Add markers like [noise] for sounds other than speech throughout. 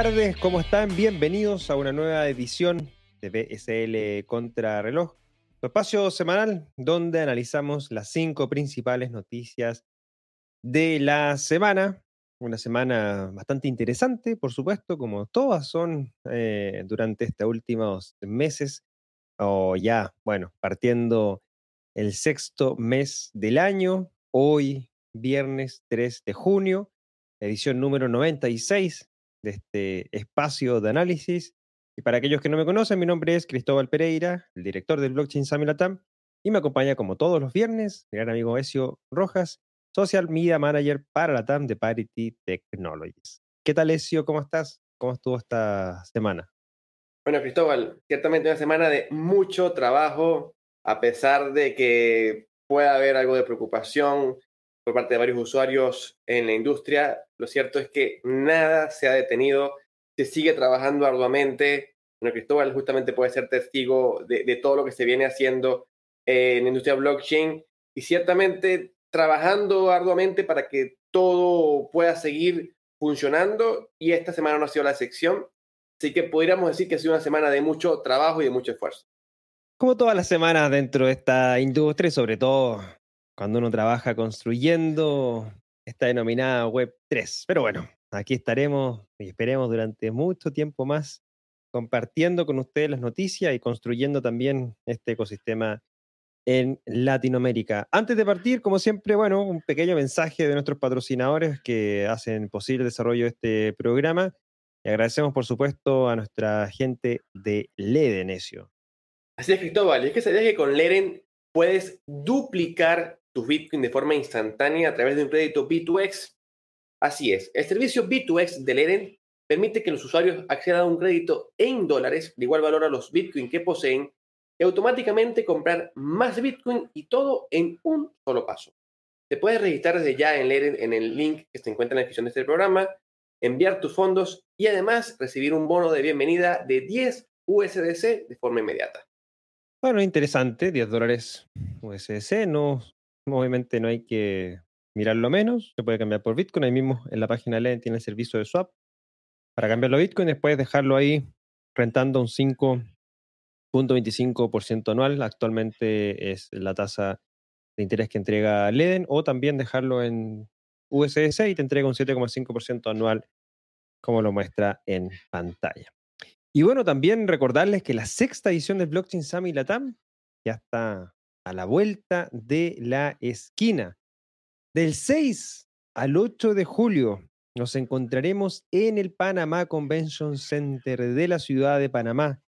Tardes, ¿cómo están? Bienvenidos a una nueva edición de BSL Contra Reloj, espacio semanal donde analizamos las cinco principales noticias de la semana. Una semana bastante interesante, por supuesto, como todas son eh, durante estos últimos meses, o ya, bueno, partiendo el sexto mes del año, hoy viernes 3 de junio, edición número 96 de este espacio de análisis. Y para aquellos que no me conocen, mi nombre es Cristóbal Pereira, el director del blockchain Samilatam, y me acompaña como todos los viernes mi gran amigo Ezio Rojas, Social Media Manager para la TAM de Parity Technologies. ¿Qué tal, Ezio? ¿Cómo estás? ¿Cómo estuvo esta semana? Bueno, Cristóbal, ciertamente una semana de mucho trabajo, a pesar de que pueda haber algo de preocupación por parte de varios usuarios en la industria, lo cierto es que nada se ha detenido, se sigue trabajando arduamente. Bueno, Cristóbal justamente puede ser testigo de, de todo lo que se viene haciendo en la industria blockchain y ciertamente trabajando arduamente para que todo pueda seguir funcionando y esta semana no ha sido la excepción. Así que podríamos decir que ha sido una semana de mucho trabajo y de mucho esfuerzo. Como todas las semanas dentro de esta industria, sobre todo cuando uno trabaja construyendo esta denominada Web 3. Pero bueno, aquí estaremos y esperemos durante mucho tiempo más compartiendo con ustedes las noticias y construyendo también este ecosistema en Latinoamérica. Antes de partir, como siempre, bueno, un pequeño mensaje de nuestros patrocinadores que hacen posible el desarrollo de este programa. Y agradecemos, por supuesto, a nuestra gente de Ledenesio. Así es, Cristóbal. es que sabías que con Leden puedes duplicar tus Bitcoin de forma instantánea a través de un crédito B2X. Así es. El servicio B2X de Leden permite que los usuarios accedan a un crédito en dólares de igual valor a los Bitcoin que poseen y automáticamente comprar más Bitcoin y todo en un solo paso. Te puedes registrar desde ya en, en el link que se encuentra en la descripción de este programa, enviar tus fondos y además recibir un bono de bienvenida de 10 USDC de forma inmediata. Bueno, interesante, 10 dólares USDC, no, obviamente no hay que mirarlo menos, se puede cambiar por Bitcoin, ahí mismo en la página LED tiene el servicio de swap para cambiarlo a Bitcoin, después dejarlo ahí rentando un 5 0.25% anual, actualmente es la tasa de interés que entrega Leden, o también dejarlo en USDC y te entrega un 7,5% anual, como lo muestra en pantalla. Y bueno, también recordarles que la sexta edición del Blockchain Summit Latam ya está a la vuelta de la esquina. Del 6 al 8 de julio nos encontraremos en el Panamá Convention Center de la ciudad de Panamá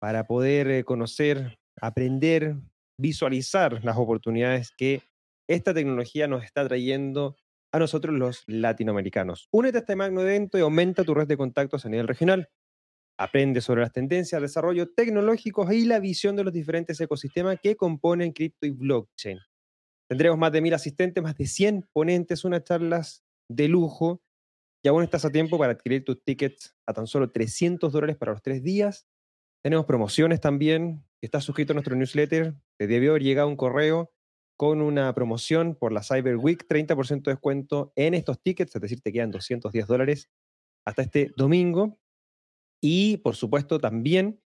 para poder eh, conocer, aprender, visualizar las oportunidades que esta tecnología nos está trayendo a nosotros los latinoamericanos. Únete a este magno evento y aumenta tu red de contactos a nivel regional. Aprende sobre las tendencias, desarrollo tecnológicos y la visión de los diferentes ecosistemas que componen cripto y blockchain. Tendremos más de mil asistentes, más de 100 ponentes, unas charlas de lujo. Y aún estás a tiempo para adquirir tus tickets a tan solo 300 dólares para los tres días tenemos promociones también. Estás suscrito a nuestro newsletter, te debió llegado un correo con una promoción por la Cyber Week, 30% de descuento en estos tickets, es decir, te quedan 210 dólares hasta este domingo. Y por supuesto también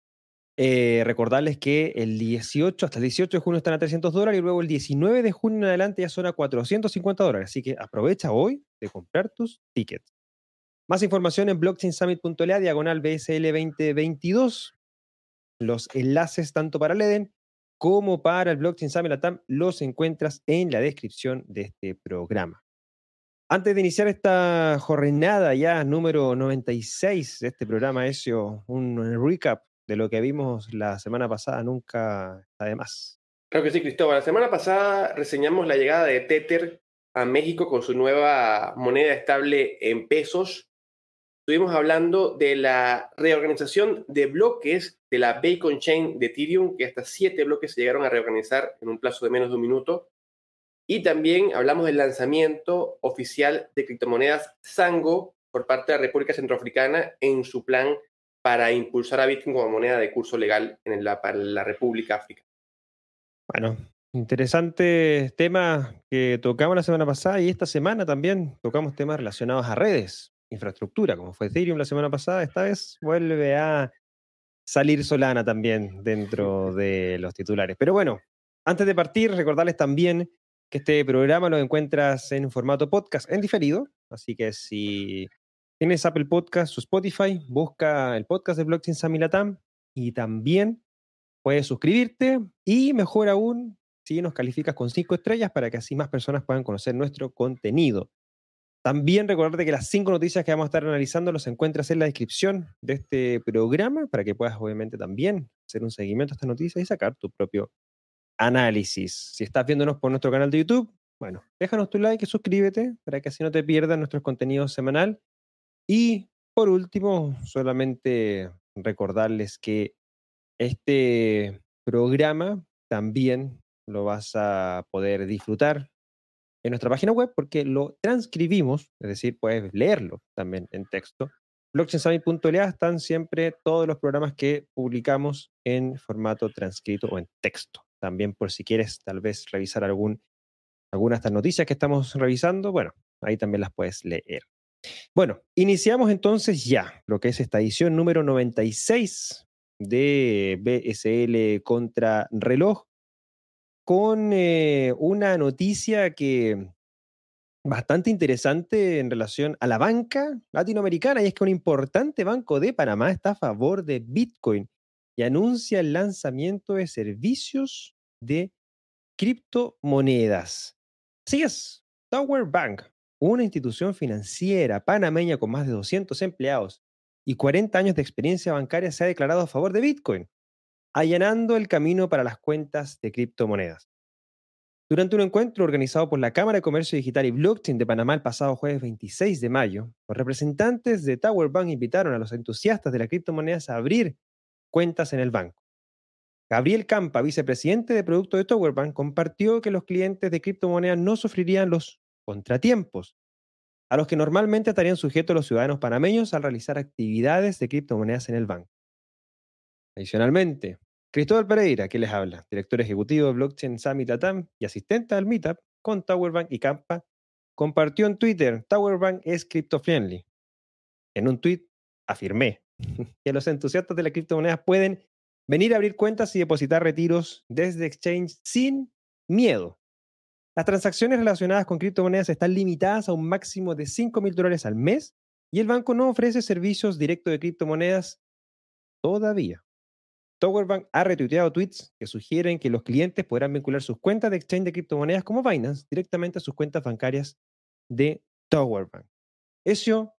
eh, recordarles que el 18, hasta el 18 de junio están a 300 dólares y luego el 19 de junio en adelante ya son a 450 dólares. Así que aprovecha hoy de comprar tus tickets. Más información en blockchainsummit.la diagonal BSL 2022. Los enlaces tanto para Leden como para el blockchain Summit Latam los encuentras en la descripción de este programa. Antes de iniciar esta jornada ya número 96 de este programa, Ezio, un recap de lo que vimos la semana pasada nunca además. Creo que sí, Cristóbal. La semana pasada reseñamos la llegada de Tether a México con su nueva moneda estable en pesos estuvimos hablando de la reorganización de bloques de la Bacon Chain de Ethereum, que hasta siete bloques se llegaron a reorganizar en un plazo de menos de un minuto. Y también hablamos del lanzamiento oficial de criptomonedas Sango por parte de la República Centroafricana en su plan para impulsar a Bitcoin como moneda de curso legal en la, para la República Africana. Bueno, interesante tema que tocamos la semana pasada y esta semana también tocamos temas relacionados a redes infraestructura, como fue Ethereum la semana pasada, esta vez vuelve a salir Solana también dentro de los titulares. Pero bueno, antes de partir, recordarles también que este programa lo encuentras en formato podcast en diferido, así que si tienes Apple Podcast o Spotify, busca el podcast de Blockchain Samilatam y también puedes suscribirte y mejor aún si nos calificas con cinco estrellas para que así más personas puedan conocer nuestro contenido. También recordarte que las cinco noticias que vamos a estar analizando los encuentras en la descripción de este programa para que puedas obviamente también hacer un seguimiento a estas noticias y sacar tu propio análisis. Si estás viéndonos por nuestro canal de YouTube, bueno, déjanos tu like y suscríbete para que así no te pierdas nuestros contenidos semanal. Y por último, solamente recordarles que este programa también lo vas a poder disfrutar en nuestra página web porque lo transcribimos, es decir, puedes leerlo también en texto. blockchainsummit.la están siempre todos los programas que publicamos en formato transcrito o en texto. También por si quieres tal vez revisar algún, algunas de estas noticias que estamos revisando, bueno, ahí también las puedes leer. Bueno, iniciamos entonces ya lo que es esta edición número 96 de BSL contra reloj con eh, una noticia que bastante interesante en relación a la banca latinoamericana, y es que un importante banco de Panamá está a favor de Bitcoin y anuncia el lanzamiento de servicios de criptomonedas. Así es, Tower Bank, una institución financiera panameña con más de 200 empleados y 40 años de experiencia bancaria, se ha declarado a favor de Bitcoin allanando el camino para las cuentas de criptomonedas. Durante un encuentro organizado por la Cámara de Comercio Digital y Blockchain de Panamá el pasado jueves 26 de mayo, los representantes de Tower Bank invitaron a los entusiastas de las criptomonedas a abrir cuentas en el banco. Gabriel Campa, vicepresidente de producto de Tower Bank, compartió que los clientes de criptomonedas no sufrirían los contratiempos a los que normalmente estarían sujetos los ciudadanos panameños al realizar actividades de criptomonedas en el banco. Adicionalmente, Cristóbal Pereira, que les habla, director ejecutivo de Blockchain Summit Atam y asistente al Meetup con Towerbank y Campa, compartió en Twitter, Towerbank es crypto-friendly. En un tweet afirmé [laughs] que los entusiastas de las criptomonedas pueden venir a abrir cuentas y depositar retiros desde Exchange sin miedo. Las transacciones relacionadas con criptomonedas están limitadas a un máximo de 5 mil dólares al mes y el banco no ofrece servicios directos de criptomonedas todavía. Towerbank ha retuiteado tweets que sugieren que los clientes podrán vincular sus cuentas de exchange de criptomonedas como Binance directamente a sus cuentas bancarias de Towerbank. Eso,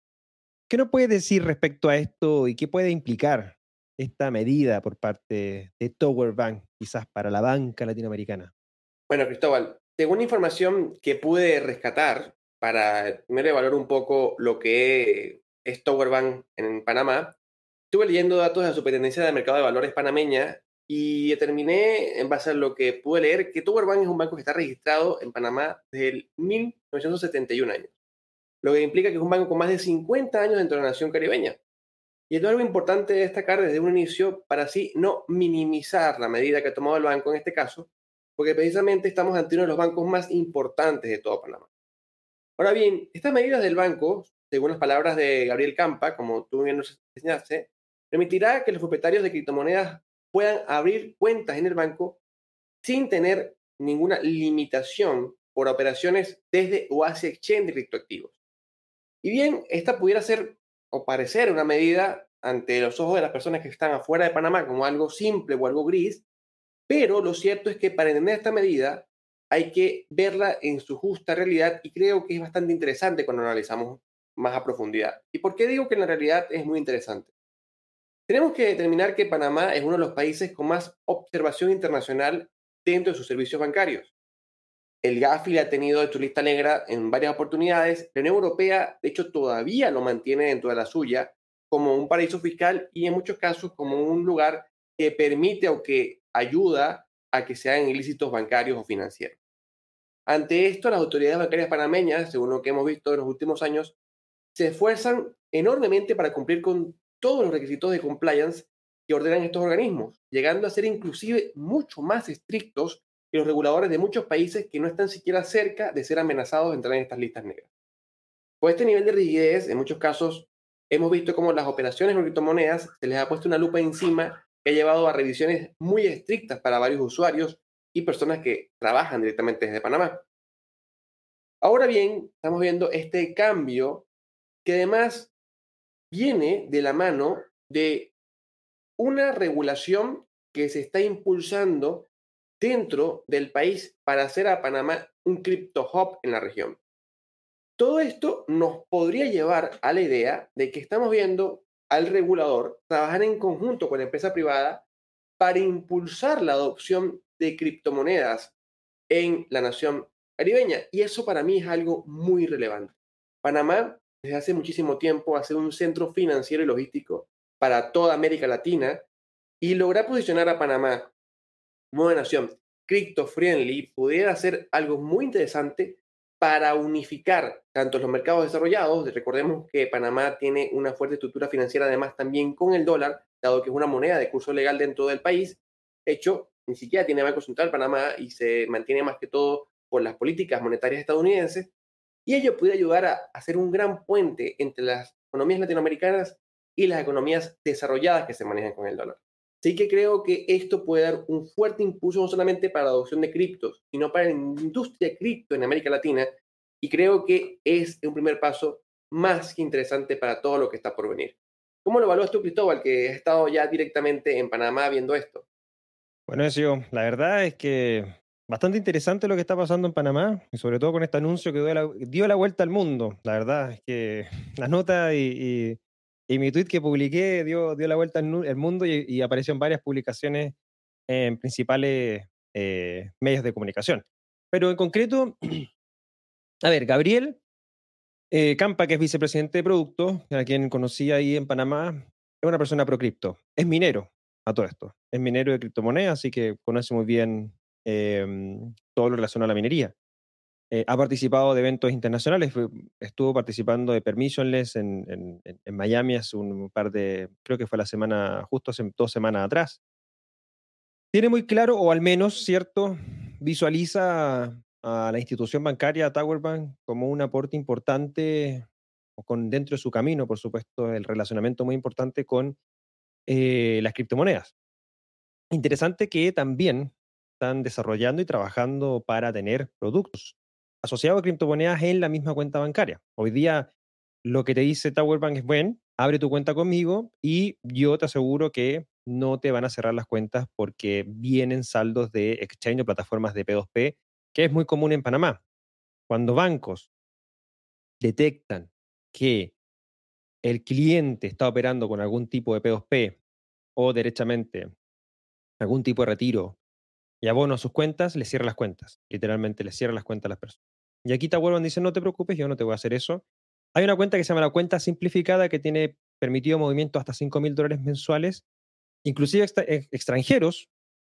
¿qué no puede decir respecto a esto y qué puede implicar esta medida por parte de Towerbank, quizás para la banca latinoamericana? Bueno, Cristóbal, según información que pude rescatar para primero evaluar un poco lo que es Towerbank en Panamá, Estuve leyendo datos de la Superintendencia de Mercado de Valores panameña y determiné, en base a lo que pude leer, que Towerbank es un banco que está registrado en Panamá desde el 1971 años, lo que implica que es un banco con más de 50 años dentro de la nación caribeña. Y esto es algo importante destacar desde un inicio para así no minimizar la medida que ha tomado el banco en este caso, porque precisamente estamos ante uno de los bancos más importantes de todo Panamá. Ahora bien, estas medidas del banco, según las palabras de Gabriel Campa, como tú bien nos enseñaste, permitirá que los propietarios de criptomonedas puedan abrir cuentas en el banco sin tener ninguna limitación por operaciones desde o hacia exchange de criptoactivos. Y bien, esta pudiera ser o parecer una medida ante los ojos de las personas que están afuera de Panamá como algo simple o algo gris, pero lo cierto es que para entender esta medida hay que verla en su justa realidad y creo que es bastante interesante cuando analizamos más a profundidad. ¿Y por qué digo que en la realidad es muy interesante? Tenemos que determinar que Panamá es uno de los países con más observación internacional dentro de sus servicios bancarios. El GAFI ha tenido en su lista negra en varias oportunidades. La Unión Europea, de hecho, todavía lo mantiene dentro de la suya como un paraíso fiscal y en muchos casos como un lugar que permite o que ayuda a que se hagan ilícitos bancarios o financieros. Ante esto, las autoridades bancarias panameñas, según lo que hemos visto en los últimos años, se esfuerzan enormemente para cumplir con todos los requisitos de compliance que ordenan estos organismos, llegando a ser inclusive mucho más estrictos que los reguladores de muchos países que no están siquiera cerca de ser amenazados de entrar en estas listas negras. Por este nivel de rigidez, en muchos casos, hemos visto cómo las operaciones con criptomonedas se les ha puesto una lupa encima que ha llevado a revisiones muy estrictas para varios usuarios y personas que trabajan directamente desde Panamá. Ahora bien, estamos viendo este cambio que además viene de la mano de una regulación que se está impulsando dentro del país para hacer a Panamá un crypto hub en la región. Todo esto nos podría llevar a la idea de que estamos viendo al regulador trabajar en conjunto con la empresa privada para impulsar la adopción de criptomonedas en la nación caribeña. Y eso para mí es algo muy relevante. Panamá, desde hace muchísimo tiempo, hace un centro financiero y logístico para toda América Latina y lograr posicionar a Panamá nación crypto-friendly pudiera ser algo muy interesante para unificar tanto los mercados desarrollados, recordemos que Panamá tiene una fuerte estructura financiera además también con el dólar, dado que es una moneda de curso legal dentro del país, hecho, ni siquiera tiene Banco Central Panamá y se mantiene más que todo por las políticas monetarias estadounidenses, y ello puede ayudar a hacer un gran puente entre las economías latinoamericanas y las economías desarrolladas que se manejan con el dólar. Así que creo que esto puede dar un fuerte impulso no solamente para la adopción de criptos, sino para la industria cripto en América Latina. Y creo que es un primer paso más que interesante para todo lo que está por venir. ¿Cómo lo evalúas tú, Cristóbal, que has estado ya directamente en Panamá viendo esto? Bueno, eso, la verdad es que bastante interesante lo que está pasando en Panamá, y sobre todo con este anuncio que dio la, dio la vuelta al mundo. La verdad es que [laughs] la nota y y mi tweet que publiqué dio, dio la vuelta al mundo y, apareció en varias publicaciones en principales eh, medios de comunicación. Pero en concreto, [clears throat] a ver, Gabriel eh, Campa, que es vicepresidente de producto, a quien conocí ahí en Panamá, es una persona pro cripto. Es minero a todo esto. Es minero de criptomonedas, así que conoce muy bien em, todo lo relacionado a la minería. Eh, ha participado de eventos internacionales, estuvo participando de Permissionless en, en, Miami hace un par de, creo que fue la semana, justo hace dos semanas atrás. Tiene muy claro, o al menos, ¿cierto? Visualiza a la institución bancaria, Tower Bank, como un aporte importante, con dentro de su camino, por supuesto, el relacionamiento muy importante con eh, las criptomonedas. Interesante que también están desarrollando y trabajando para tener productos asociado a criptomonedas en la misma cuenta bancaria. Hoy día lo que te dice Tower Bank es, bueno, abre tu cuenta conmigo y yo te aseguro que no te van a cerrar las cuentas porque vienen saldos de exchange o plataformas de P2P, que es muy común en Panamá. Cuando bancos detectan que el cliente está operando con algún tipo de P2P o derechamente algún tipo de retiro y abono a sus cuentas, le cierra las cuentas. Literalmente le cierra las cuentas a las personas. Y aquí Tawerman dice, no te preocupes, yo no te voy a hacer eso. Hay una cuenta que se llama la cuenta simplificada que tiene permitido movimiento hasta 5 mil dólares mensuales. Inclusive extranjeros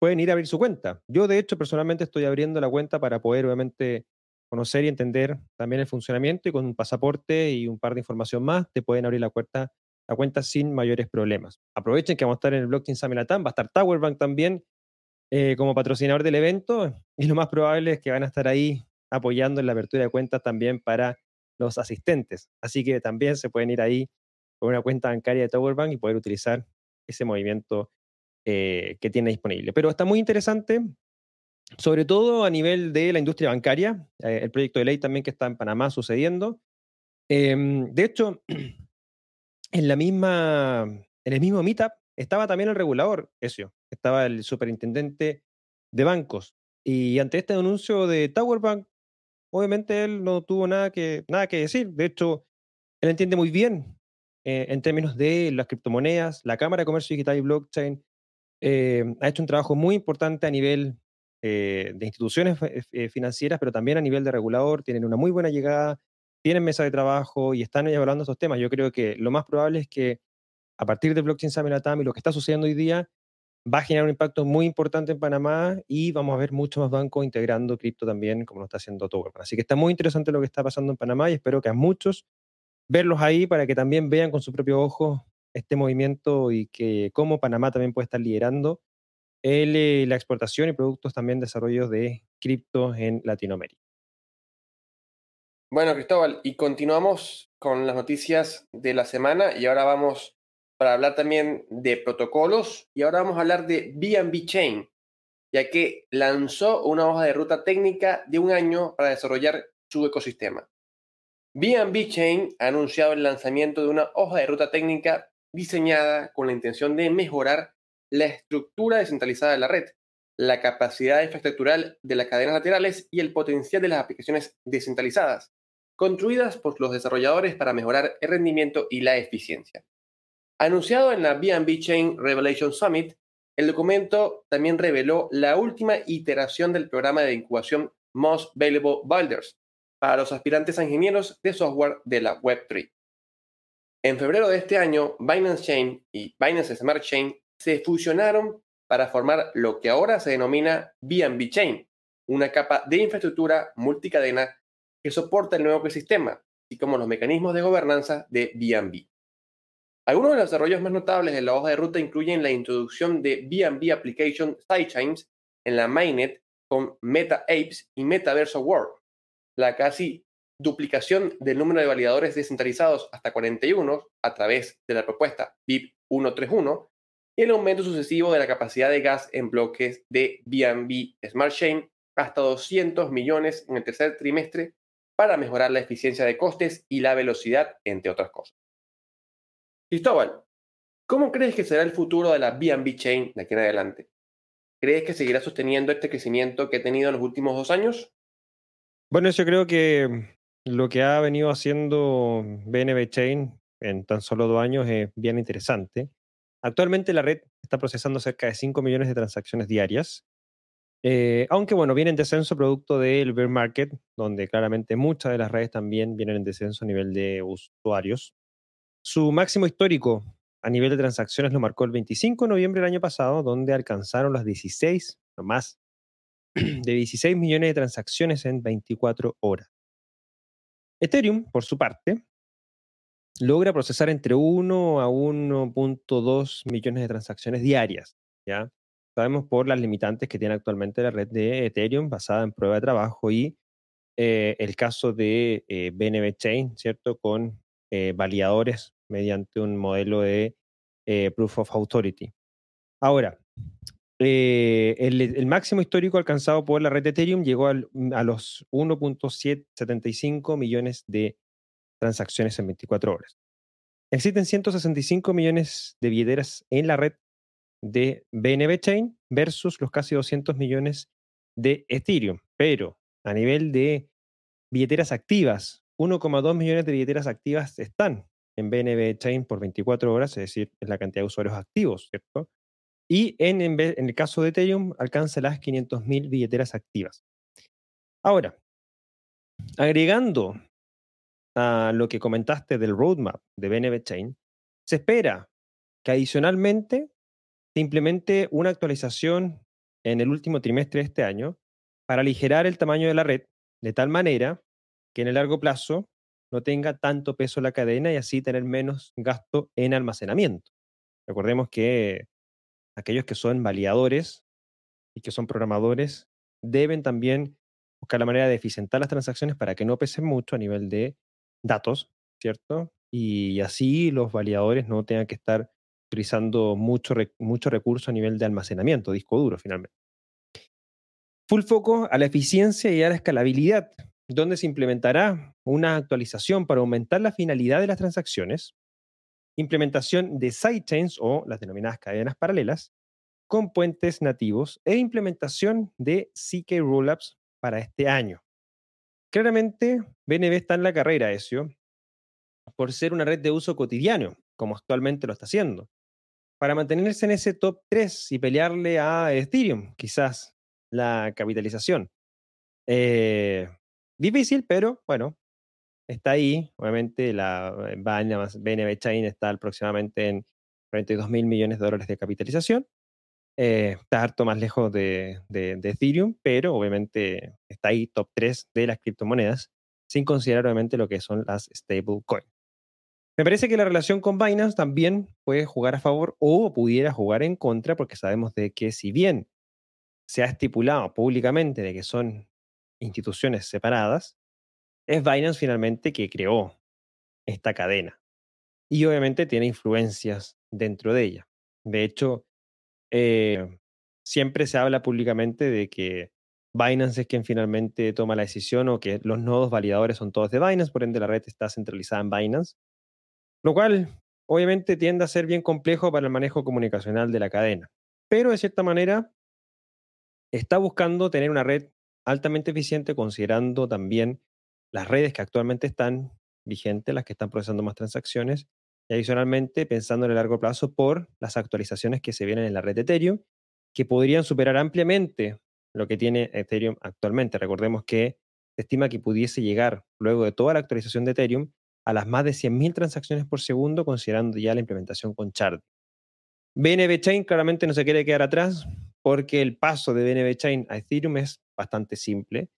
pueden ir a abrir su cuenta. Yo, de hecho, personalmente estoy abriendo la cuenta para poder, obviamente, conocer y entender también el funcionamiento y con un pasaporte y un par de información más te pueden abrir la cuenta, la cuenta sin mayores problemas. Aprovechen que vamos a estar en el Blockchain Summit va a estar Towerbank también eh, como patrocinador del evento y lo más probable es que van a estar ahí apoyando en la apertura de cuentas también para los asistentes. Así que también se pueden ir ahí con una cuenta bancaria de Towerbank y poder utilizar ese movimiento eh, que tiene disponible. Pero está muy interesante, sobre todo a nivel de la industria bancaria, eh, el proyecto de ley también que está en Panamá sucediendo. Em, de hecho, [clears throat] en la misma, en el mismo meetup estaba también el regulador, eso, estaba el superintendente de bancos. Y ante este anuncio de Tower Bank, obviamente él no tuvo nada que, nada que decir. De hecho, él entiende muy bien eh, en términos de las criptomonedas, la Cámara de Comercio Digital y Blockchain eh, ha hecho un trabajo muy importante a nivel eh, de instituciones financieras, pero también a nivel de regulador. Tienen una muy buena llegada, tienen mesa de trabajo y están evaluando estos temas. Yo creo que lo más probable es que a partir de Blockchain Summit Latam y lo que está sucediendo hoy día, va a generar un impacto muy importante en Panamá y vamos a ver muchos más bancos integrando cripto también, como lo está haciendo todo. Así que está muy interesante lo que está pasando en Panamá y espero que a muchos verlos ahí para que también vean con su propio ojo este movimiento y que cómo Panamá también puede estar liderando el, eh, la exportación y productos también desarrollos de cripto en Latinoamérica. Bueno, Cristóbal, y continuamos con las noticias de la semana y ahora vamos para hablar también de protocolos y ahora vamos a hablar de BNB Chain, ya que lanzó una hoja de ruta técnica de un año para desarrollar su ecosistema. BNB Chain ha anunciado el lanzamiento de una hoja de ruta técnica diseñada con la intención de mejorar la estructura descentralizada de la red, la capacidad infraestructural de las cadenas laterales y el potencial de las aplicaciones descentralizadas construidas por los desarrolladores para mejorar el rendimiento y la eficiencia. Anunciado en la BNB Chain Revelation Summit, el documento también reveló la última iteración del programa de incubación Most Valuable Builders para los aspirantes a ingenieros de software de la Web3. En febrero de este año, Binance Chain y Binance Smart Chain se fusionaron para formar lo que ahora se denomina BNB Chain, una capa de infraestructura multicadena que soporta el nuevo ecosistema, así como los mecanismos de gobernanza de BNB. Algunos de los desarrollos más notables de la hoja de ruta incluyen la introducción de BNB Application Sidechains en la mainnet con Meta Apes y Metaverso World, la casi duplicación del número de validadores descentralizados hasta 41 a través de la propuesta BIP 131 y el aumento sucesivo de la capacidad de gas en bloques de BNB Smart Chain hasta 200 millones en el tercer trimestre para mejorar la eficiencia de costes y la velocidad, entre otras cosas. Cristóbal, ¿cómo crees que será el futuro de la BNB Chain de aquí en adelante? ¿Crees que seguirá sosteniendo este crecimiento que ha tenido en los últimos dos años? Bueno, yo creo que lo que ha venido haciendo BNB Chain en tan solo dos años es bien interesante. Actualmente la red está procesando cerca de 5 millones de transacciones diarias eh, aunque bueno, viene en descenso producto del bear market, donde claramente muchas de las redes también vienen en descenso a nivel de usuarios. Su máximo histórico a nivel de transacciones lo marcó el 25 de noviembre del año pasado, donde alcanzaron las 16, no más, [clears throat] de 16 millones de transacciones en 24 horas. Ethereum, por su parte, logra procesar entre 1 a 1.2 millones de transacciones diarias, ¿ya? sabemos por las limitantes que tiene actualmente la red de Ethereum basada en prueba de trabajo y eh, el caso de eh, BNB Chain, ¿cierto? Con eh, validadores mediante un modelo de Proof of Authority. Ahora, el, máximo histórico alcanzado por la red Ethereum llegó a los 1.75 millones de transacciones en 24 horas. Existen 165 millones de billeteras en la red de BNB Chain versus los casi 200 millones de Ethereum. Pero a nivel de billeteras activas, 1,2 millones de billeteras activas están en BNB Chain por 24 horas, es decir, es la cantidad de usuarios activos, ¿cierto? Y en, en, el caso de Ethereum alcanza las 500.000 billeteras activas. Ahora, agregando a lo que comentaste del roadmap de BNB Chain, se espera que adicionalmente implemente una actualización en el último trimestre de este año para aligerar el tamaño de la red de tal manera que en el largo plazo no tenga tanto peso la cadena y así tener menos gasto en almacenamiento. Recordemos que aquellos que son validadores y que son programadores deben también buscar la manera de eficientar las transacciones para que no pesen mucho a nivel de datos, ¿cierto? Y así los validadores no tengan que estar utilizando mucho, mucho recurso a nivel de almacenamiento, disco duro finalmente. Full foco a la eficiencia y a la escalabilidad, donde se implementará una actualización para aumentar la finalidad de las transacciones, implementación de sidechains o las denominadas cadenas paralelas, con puentes nativos e implementación de CK Rollups para este año. Claramente, BNB está en la carrera, eso, por ser una red de uso cotidiano, como actualmente lo está haciendo para mantenerse en ese top 3 y pelearle a Ethereum, quizás la capitalización. Eh, difícil, pero bueno, está ahí. Obviamente la BNB Chain está aproximadamente en 42 mil millones de dólares de capitalización. Eh, está harto más lejos de, de, Ethereum, pero obviamente está ahí top 3 de las criptomonedas, sin considerar obviamente lo que son las stablecoins. Me parece que la relación con Binance también puede jugar a favor o pudiera jugar en contra, porque sabemos de que si bien se ha estipulado públicamente de que son instituciones separadas, es Binance finalmente que creó esta cadena. Y obviamente tiene influencias dentro de ella. De hecho, eh, siempre se habla públicamente de que Binance es quien finalmente toma la decisión o que los nodos validadores son todos de Binance, por ende la red está centralizada en Binance, lo cual obviamente tiende a ser bien complejo para el manejo comunicacional de la cadena. Pero de cierta manera está buscando tener una red altamente eficiente considerando también las redes que actualmente están vigentes, las que están procesando más transacciones, y adicionalmente pensando en el largo plazo por las actualizaciones que se vienen en la red de Ethereum, que podrían superar ampliamente lo que tiene Ethereum actualmente. Recordemos que se estima que pudiese llegar, luego de toda la actualización de Ethereum, a las más de 100.000 transacciones por segundo, considerando ya la implementación con Chart. BNB Chain claramente no se quiere quedar atrás porque el paso de BNB Chain a Ethereum es bastante simple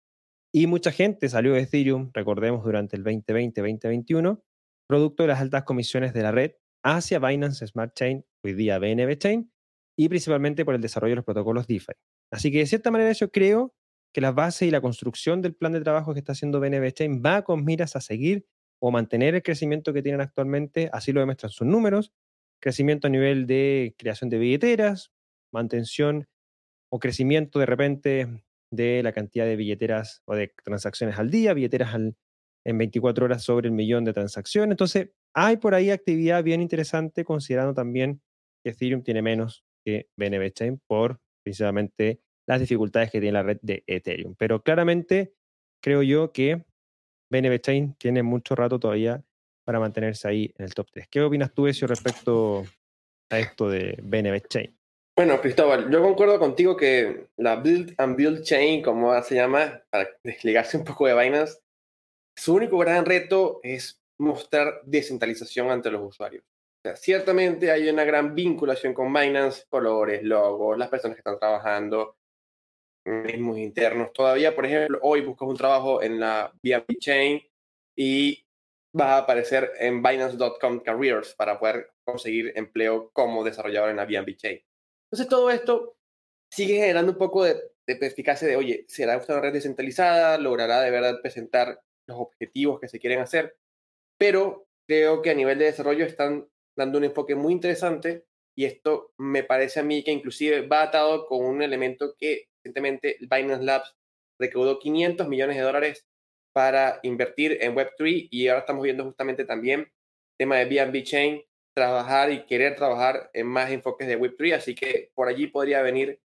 y mucha gente salió de Ethereum, recordemos, durante el 2020-2021, producto de las altas comisiones de la red hacia Binance Smart Chain, hoy día BNB Chain, y principalmente por el desarrollo de los protocolos DeFi. Así que de cierta manera yo creo que la base y la construcción del plan de trabajo que está haciendo BNB Chain va con miras a seguir o mantener el crecimiento que tienen actualmente, así lo demuestran sus números, crecimiento a nivel de creación de billeteras, mantención o crecimiento de repente de la cantidad de billeteras o de transacciones al día, billeteras en 24 horas sobre el millón de transacciones. Entonces, hay por ahí actividad bien interesante considerando también que Ethereum tiene menos que BNB Chain por principalmente las dificultades que tiene la red de Ethereum. Pero claramente creo yo que BNB Chain tiene mucho rato todavía para mantenerse ahí en el top 3. ¿Qué opinas tú, Ezio, respecto a esto de BNB Chain? Bueno, Cristóbal, yo concuerdo contigo que la Build and Build Chain, como se llama, para desligarse un poco de Binance, su único gran reto es mostrar descentralización ante los usuarios. O sea, ciertamente hay una gran vinculación con Binance, colores, logos, las personas que están trabajando, mismos internos. Todavía, por ejemplo, hoy buscas un trabajo en la BNB Chain y va a aparecer en Binance.com Careers para poder conseguir empleo como desarrollador en la BNB Chain. Entonces todo esto sigue generando un poco de, de perspicacia de, oye, ¿será una red descentralizada? ¿Logrará de verdad presentar los objetivos que se quieren hacer? Pero creo que a nivel de desarrollo están dando un enfoque muy interesante y esto me parece a mí que inclusive va atado con un elemento que recientemente Binance Labs recaudó 500 millones de dólares para invertir en Web3 y ahora estamos viendo justamente también tema de BNB Chain trabajar y querer trabajar en más enfoques de Web3, así que por allí podría venir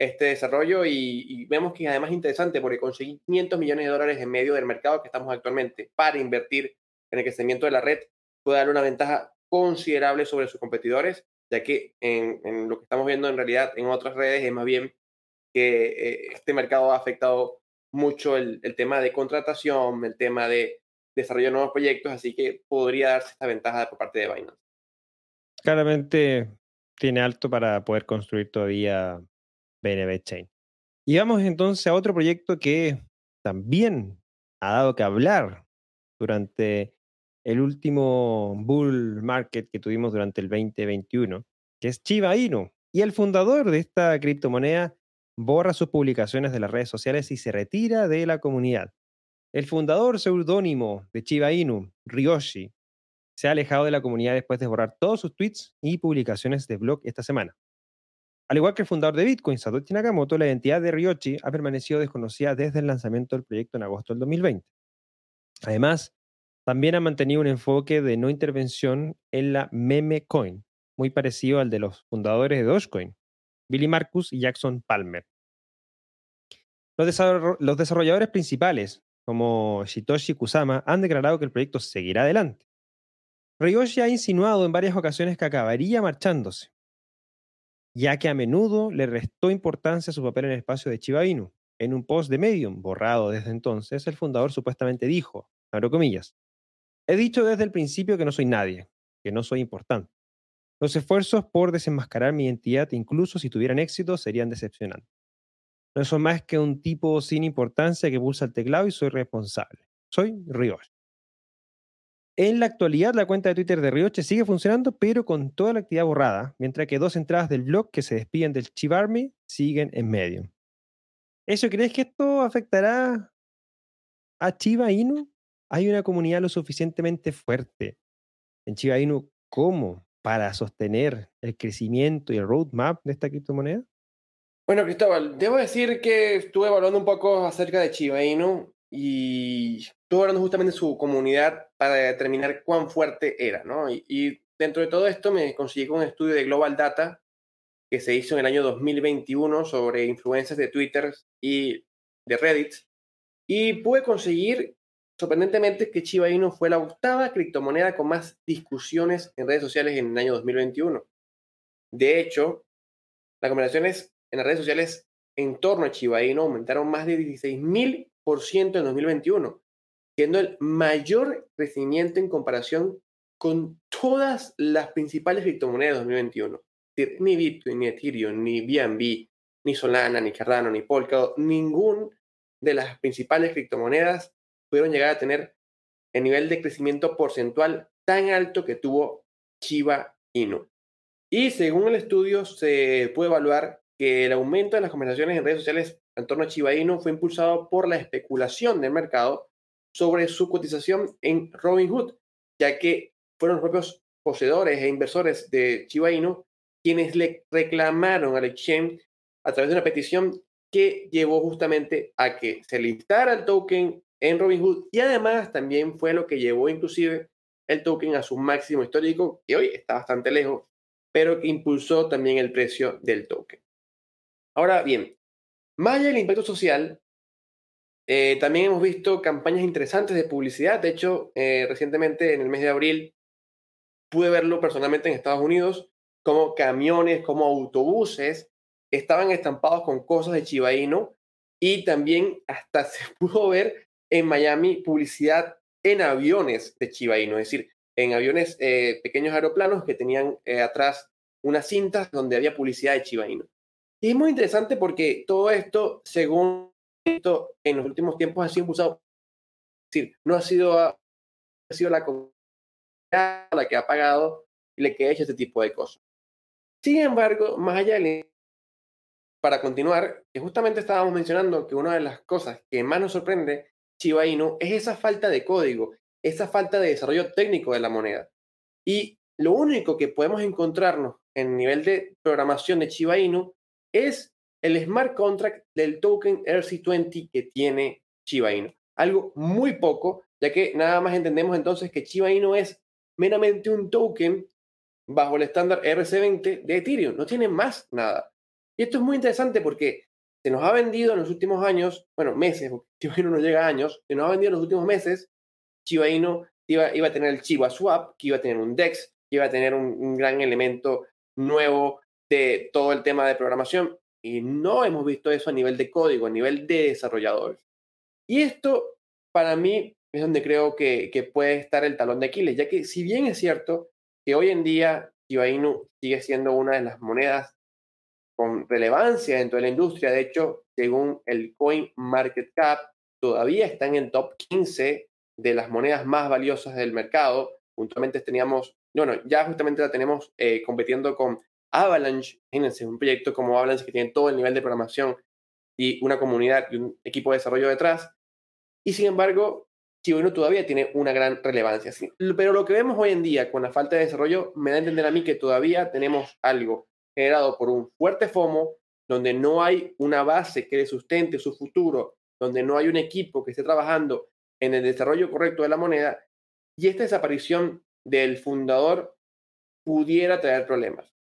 este desarrollo y, vemos que además es interesante porque conseguir 500 millones de dólares en medio del mercado que estamos actualmente para invertir en el crecimiento de la red. Puede dar una ventaja considerable sobre sus competidores, ya que en, lo que estamos viendo en realidad en otras redes es más bien que eh, este mercado ha afectado mucho el, el tema de contratación, el tema de desarrollo de nuevos proyectos, así que podría darse esta ventaja por parte de Binance claramente tiene alto para poder construir todavía BNB Chain. Y vamos entonces a otro proyecto que también ha dado que hablar durante el último bull market que tuvimos durante el 2021, que es Chiba Inu. Y el fundador de esta criptomoneda borra sus publicaciones de las redes sociales y se retira de la comunidad. El fundador seudónimo de Chiba Inu, Ryoshi, se ha alejado de la comunidad después de borrar todos sus tweets y publicaciones de blog esta semana. Al igual que el fundador de Bitcoin, Satoshi Nakamoto, la identidad de Ryochi ha permanecido desconocida desde el lanzamiento del proyecto en agosto del 2020. Además, también ha mantenido un enfoque de no intervención en la meme coin, muy parecido al de los fundadores de Dogecoin, Billy Marcus y Jackson Palmer. Los, desarrolladores principales, como Shitoshi Kusama, han declarado que el proyecto seguirá adelante. Ryoshi ha insinuado en varias ocasiones que acabaría marchándose, ya que a menudo le restó importancia a su papel en el espacio de Chiba Inu. En un post de Medium, borrado desde entonces, el fundador supuestamente dijo, abro comillas, he dicho desde el principio que no soy nadie, que no soy importante. Los esfuerzos por desenmascarar mi identidad, incluso si tuvieran éxito, serían decepcionantes. No soy más que un tipo sin importancia que pulsa el teclado y soy responsable. Soy Ryoshi. En la actualidad, la cuenta de Twitter de Rioche sigue funcionando, pero con toda la actividad borrada, mientras que dos entradas del blog que se despiden del Chivarme siguen en medio. ¿Eso crees que esto afectará a Chiva Inu? hay una comunidad lo suficientemente fuerte en Chiba Inu como para sostener el crecimiento y el roadmap de esta criptomoneda? Bueno, Cristóbal, debo decir que estuve hablando un poco acerca de Chiba Inu y estuve hablando justamente de su comunidad para determinar cuán fuerte era, ¿no? Y, dentro de todo esto me conseguí con un estudio de Global Data que se hizo en el año 2021 sobre influencias de Twitter y de Reddit. Y pude conseguir, sorprendentemente, que Chiba Inu fue la octava criptomoneda con más discusiones en redes sociales en el año 2021. De hecho, las conversaciones en las redes sociales en torno a Chiba Inu aumentaron más de 16.000% en 2021, siendo el mayor crecimiento en comparación con todas las principales criptomonedas de 2021 ni Bitcoin, ni Ethereum, ni BNB, ni Solana, ni Cardano, ni Polkadot, ningún de las principales criptomonedas pudieron llegar a tener el nivel de crecimiento porcentual tan alto que tuvo Chiba Inu. Y según el estudio se puede evaluar que el aumento de las conversaciones en redes sociales en torno a Chiba Inu fue impulsado por la especulación del mercado sobre su cotización en Robinhood, ya que fueron los propios poseedores e inversores de Chiba Inu quienes le reclamaron al exchange a través de una petición que llevó justamente a que se listara el token en Robinhood y además también fue lo que llevó inclusive el token a su máximo histórico, que hoy está bastante lejos, pero que impulsó también el precio del token. Ahora bien, más allá del impacto social, eh, también hemos visto campañas interesantes de publicidad. De hecho, eh, recientemente en el mes de abril pude verlo personalmente en Estados Unidos como camiones, como autobuses estaban estampados con cosas de Chiba y también hasta [laughs] se pudo ver en Miami publicidad en aviones de Chiba es decir, en aviones, eh, pequeños aeroplanos que tenían eh, atrás unas cintas donde había publicidad de Chiba Y es muy interesante porque todo esto, según esto, en los últimos tiempos ha sido impulsado. Es decir, no ha sido, ha sido la comunidad la que ha pagado y le que ha hecho este tipo de cosas. Sin embargo, más allá de para continuar, que justamente estábamos mencionando que una de las cosas que más nos sorprende Chiba Inu es esa falta de código, esa falta de desarrollo técnico de la moneda. Y lo único que podemos encontrarnos en nivel de programación de Chiba Inu es el smart contract del token ERC20 que tiene Chiba Inu. Algo muy poco, ya que nada más entendemos entonces que Chiba Inu es meramente un token bajo el estándar RC20 de Ethereum. No tiene más nada. Y esto es muy interesante porque se nos ha vendido en los últimos años, bueno, meses, porque [laughs] Chiba Inu no llega a años, se nos ha vendido en los últimos meses, Chiba Inu iba, iba a tener el Chiba Swap, que iba a tener un DEX, que iba a tener un gran elemento nuevo de todo el tema de programación. Y no hemos visto eso a nivel de código, a nivel de desarrolladores. Y esto, para mí, es donde creo que, puede estar el talón de Aquiles, ya que si bien es cierto que hoy en día Shiba sigue siendo una de las monedas con relevancia dentro de la industria. De hecho, según el Coin Market Cap, todavía está en top 15 de las monedas más valiosas del mercado. Puntualmente teníamos, bueno, ya justamente la tenemos eh, compitiendo con Avalanche. Imagínense, un proyecto como Avalanche que tiene todo el nivel de programación y una comunidad y un equipo de desarrollo detrás. Y sin embargo, Chiba todavía tiene una gran relevancia. Pero lo que vemos hoy en día con la falta de desarrollo me da a entender a mí que todavía tenemos algo generado por un fuerte FOMO, donde no hay una base que le sustente su futuro, donde no hay un equipo que esté trabajando en el desarrollo correcto de la moneda, y esta desaparición del fundador pudiera traer problemas.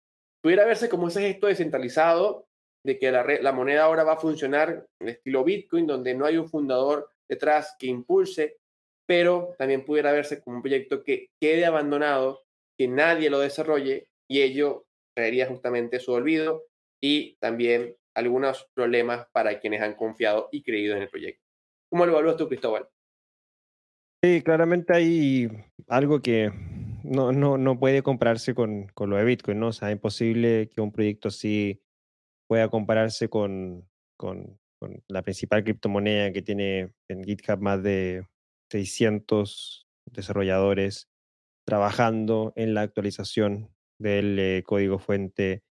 Pudiera verse como ese gesto descentralizado de que la, la moneda ahora va a funcionar en estilo Bitcoin, donde no hay un fundador detrás que impulse pero también pudiera verse como un proyecto que quede abandonado, que nadie lo desarrolle y ello traería justamente su olvido y también algunos problemas para quienes han confiado y creído en el proyecto. ¿Cómo lo evalúas tú, Cristóbal? Sí, claramente hay algo que no, no, no puede compararse con, con, lo de Bitcoin, ¿no? O sea, es imposible que un proyecto así pueda compararse con, con, con la principal criptomoneda que tiene en GitHub más de 600 desarrolladores trabajando en la actualización del eh, código fuente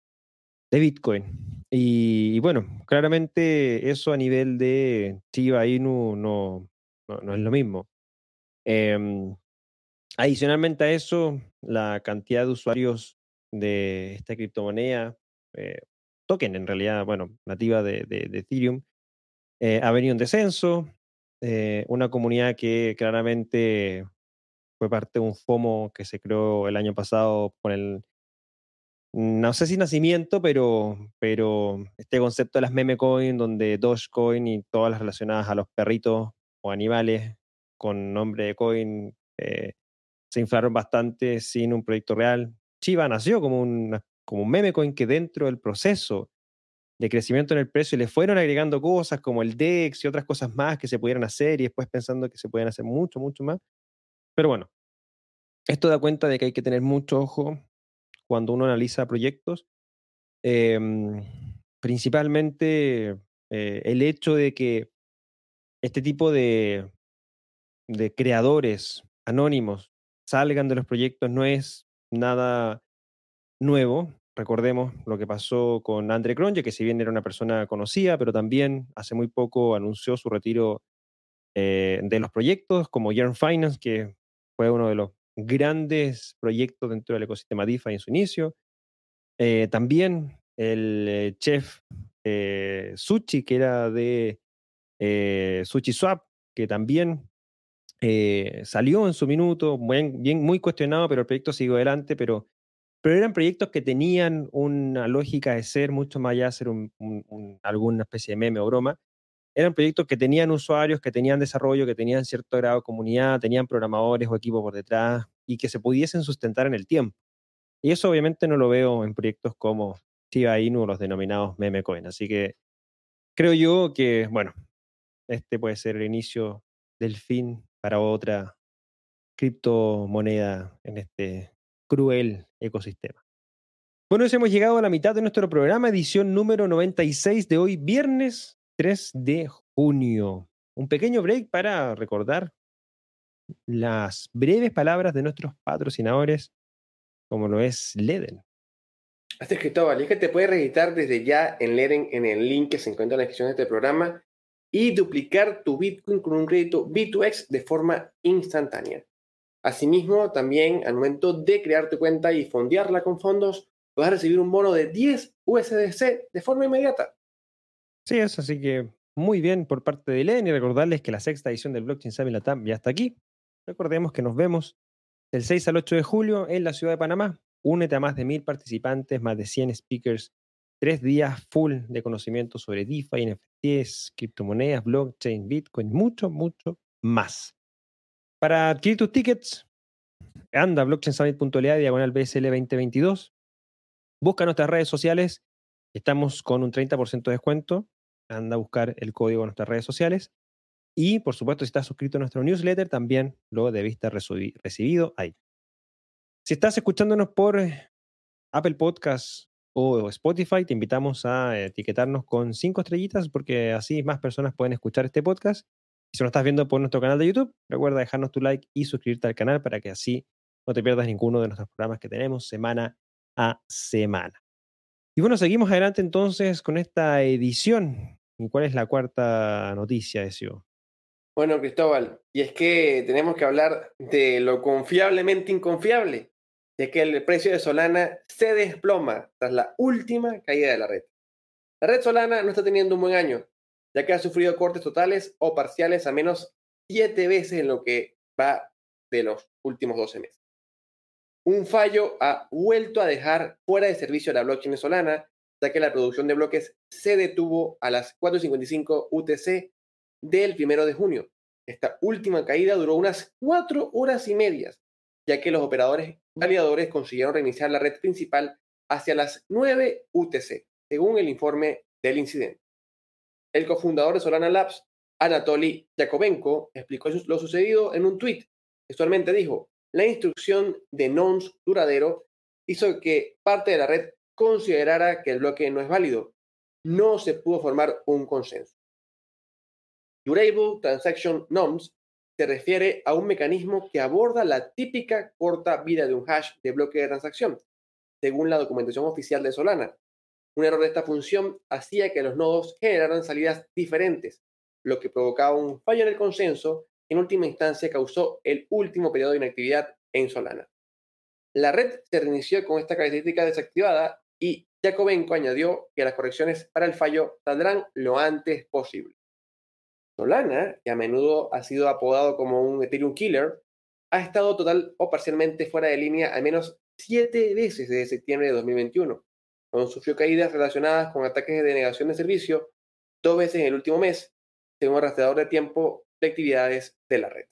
de Bitcoin. Y, bueno, claramente eso a nivel de Chiba Inu no, no, es lo mismo. Em, adicionalmente a eso, la cantidad de usuarios de esta criptomoneda, eh, token en realidad, bueno, nativa de, Ethereum, eh, ha venido en descenso. Eh, una comunidad que claramente fue parte de un FOMO que se creó el año pasado con el, no sé si nacimiento, pero, pero este concepto de las meme coin, donde Dogecoin y todas las relacionadas a los perritos o animales con nombre de coin se inflaron bastante sin un proyecto real. Chiva nació como, como un meme coin que dentro del proceso de crecimiento en el precio le fueron agregando cosas como el DEX y otras cosas más que se pudieran hacer y después pensando que se pueden hacer mucho, mucho más. Pero bueno, esto da cuenta de que hay que tener mucho ojo cuando uno analiza proyectos. Em, principalmente eh, el hecho de que este tipo de, de creadores anónimos salgan de los proyectos no es nada nuevo. Recordemos lo que pasó con Andre Cronje, que si bien era una persona conocida, pero también hace muy poco anunció su retiro eh, de los proyectos, como Yearn Finance, que fue uno de los grandes proyectos dentro del ecosistema DeFi en su inicio. Eh, también el eh, chef Suchi, que era de Sushi Swap, que también salió en su minuto, muy, bien, muy cuestionado, pero el proyecto siguió adelante, pero, pero eran proyectos que tenían una lógica de ser mucho más allá de ser alguna especie de meme o broma, eran proyectos que tenían usuarios, que tenían desarrollo, que tenían cierto grado de comunidad, tenían programadores o equipos por detrás y que se pudiesen sustentar en el tiempo. Y eso obviamente no lo veo en proyectos como Shiba Inu o los denominados meme coin. Así que creo yo que, bueno, este puede ser el inicio del fin para otra criptomoneda en este cruel ecosistema. Bueno, hemos llegado a la mitad de nuestro programa, edición número 96 de hoy, viernes 3 de junio. Un pequeño break para recordar las breves palabras de nuestros patrocinadores, como lo es Leden. Así es, Cristóbal, y es que te puedes registrar desde ya en Leden en el link que se encuentra en la descripción de este programa y duplicar tu Bitcoin con un crédito B2X de forma instantánea. Asimismo, también al momento de crear tu cuenta y fondearla con fondos, puedes recibir un bono de 10 USDC de forma inmediata. Sí, es así que muy bien por parte de Len y recordarles que la sexta edición del Blockchain Summit Latam ya está aquí. Recordemos que nos vemos del 6 al 8 de julio en la ciudad de Panamá. Únete a más de mil participantes, más de 100 speakers, tres días full de conocimiento sobre DeFi, NFTs, criptomonedas, blockchain, Bitcoin, mucho, mucho más. Para adquirir tus tickets, anda a blockchainsummit.la diagonal BSL 2022. Busca nuestras redes sociales Estamos con un 30% de descuento. Anda a buscar el código en nuestras redes sociales. Y, por supuesto, si estás suscrito a nuestro newsletter, también lo debiste recibido ahí. Si estás escuchándonos por eh, Apple Podcasts o Spotify, te invitamos a etiquetarnos con cinco estrellitas porque así más personas pueden escuchar este podcast. Y si lo estás viendo por nuestro canal de YouTube, recuerda dejarnos tu like y suscribirte al canal para que así no te pierdas ninguno de nuestros programas que tenemos semana a semana. Y bueno, seguimos adelante entonces con esta edición. ¿Y cuál es la cuarta noticia, Ezio? Bueno, Cristóbal, y es que tenemos que hablar de lo confiablemente inconfiable, de que el precio de Solana se desploma tras la última caída de la red. La red Solana no está teniendo un buen año, ya que ha sufrido cortes totales o parciales a menos siete veces en lo que va de los últimos 12 meses. Un fallo ha vuelto a dejar fuera de servicio la blockchain Solana, ya que la producción de bloques se detuvo a las 4.55 UTC del primero de junio. Esta última caída duró unas cuatro horas y medias, ya que los operadores validadores consiguieron reiniciar la red principal hacia las 9 UTC, según el informe del incidente. El cofundador de Solana Labs, Anatoly Yakovenko, explicó lo sucedido en un tweet. Textualmente dijo, la instrucción de nonce duradero hizo que parte de la red considerara que el bloque no es válido. No se pudo formar un consenso. Durable Transaction Nonce se refiere a un mecanismo que aborda la típica corta vida de un hash de bloque de transacción, según la documentación oficial de Solana. Un error de esta función hacía que los nodos generaran salidas diferentes, lo que provocaba un fallo en el consenso en última instancia causó el último periodo de inactividad en Solana. La red se reinició con esta característica desactivada y Jacobenko añadió que las correcciones para el fallo saldrán lo antes posible. Solana, que a menudo ha sido apodado como un Ethereum killer, ha estado total o parcialmente fuera de línea al menos siete veces desde septiembre de 2021, cuando sufrió caídas relacionadas con ataques de denegación de servicio dos veces en el último mes, según el rastreador de tiempo de actividades de la red.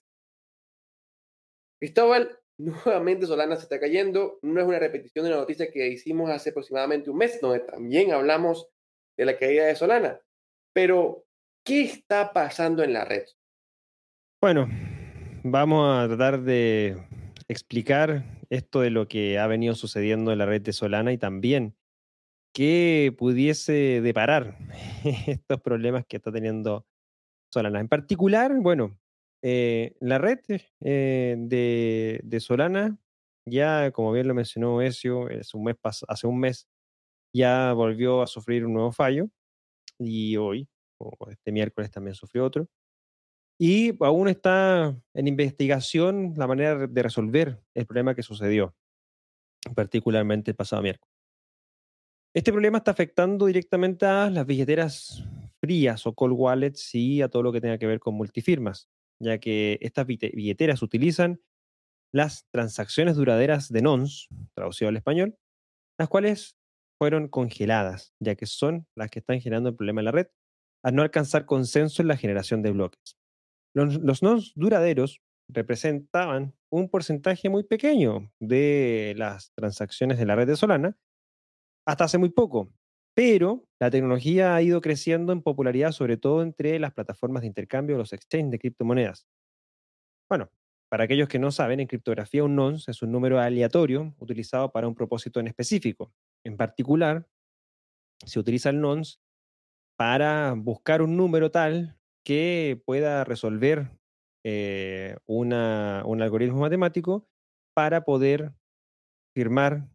Cristóbal, [laughs] nuevamente Solana se está cayendo. No es una repetición de una noticia que hicimos hace aproximadamente un mes, donde también hablamos de la caída de Solana. Pero, ¿qué está pasando en la red? Bueno, vamos a tratar de explicar esto de lo que ha venido sucediendo en la red de Solana y también qué pudiese deparar [laughs] estos problemas que está teniendo Solana. En particular, bueno, eh, la red eh, de, Solana, ya como bien lo mencionó Ezio, hace un mes ya volvió a sufrir un nuevo fallo y hoy, o este miércoles también sufrió otro. Y aún está en investigación la manera de resolver el problema que sucedió, particularmente el pasado miércoles. Este problema está afectando directamente a las billeteras frías o cold wallets y a todo lo que tenga que ver con multifirmas, ya que estas billeteras utilizan las transacciones duraderas de nonce, traducido al español, las cuales fueron congeladas, ya que son las que están generando el problema en la red, al no alcanzar consenso en la generación de bloques. Los, nodos duraderos representaban un porcentaje muy pequeño de las transacciones de la red de Solana hasta hace muy poco, pero la tecnología ha ido creciendo en popularidad, sobre todo entre las plataformas de intercambio, los exchanges de criptomonedas. Bueno, para aquellos que no saben, en criptografía un nonce es un número aleatorio utilizado para un propósito en específico. En particular, se utiliza el nonce para buscar un número tal que pueda resolver eh, un algoritmo matemático para poder firmar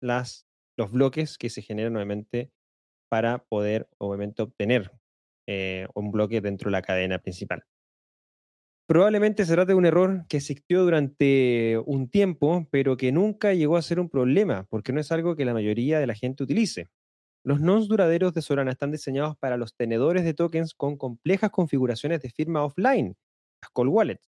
los bloques que se generan nuevamente para poder obviamente obtener eh, un bloque dentro de la cadena principal. Probablemente se trate de un error que existió durante un tiempo, pero que nunca llegó a ser un problema, porque no es algo que la mayoría de la gente utilice. Los nodes duraderos de Solana están diseñados para los tenedores de tokens con complejas configuraciones de firma offline, las cold wallets,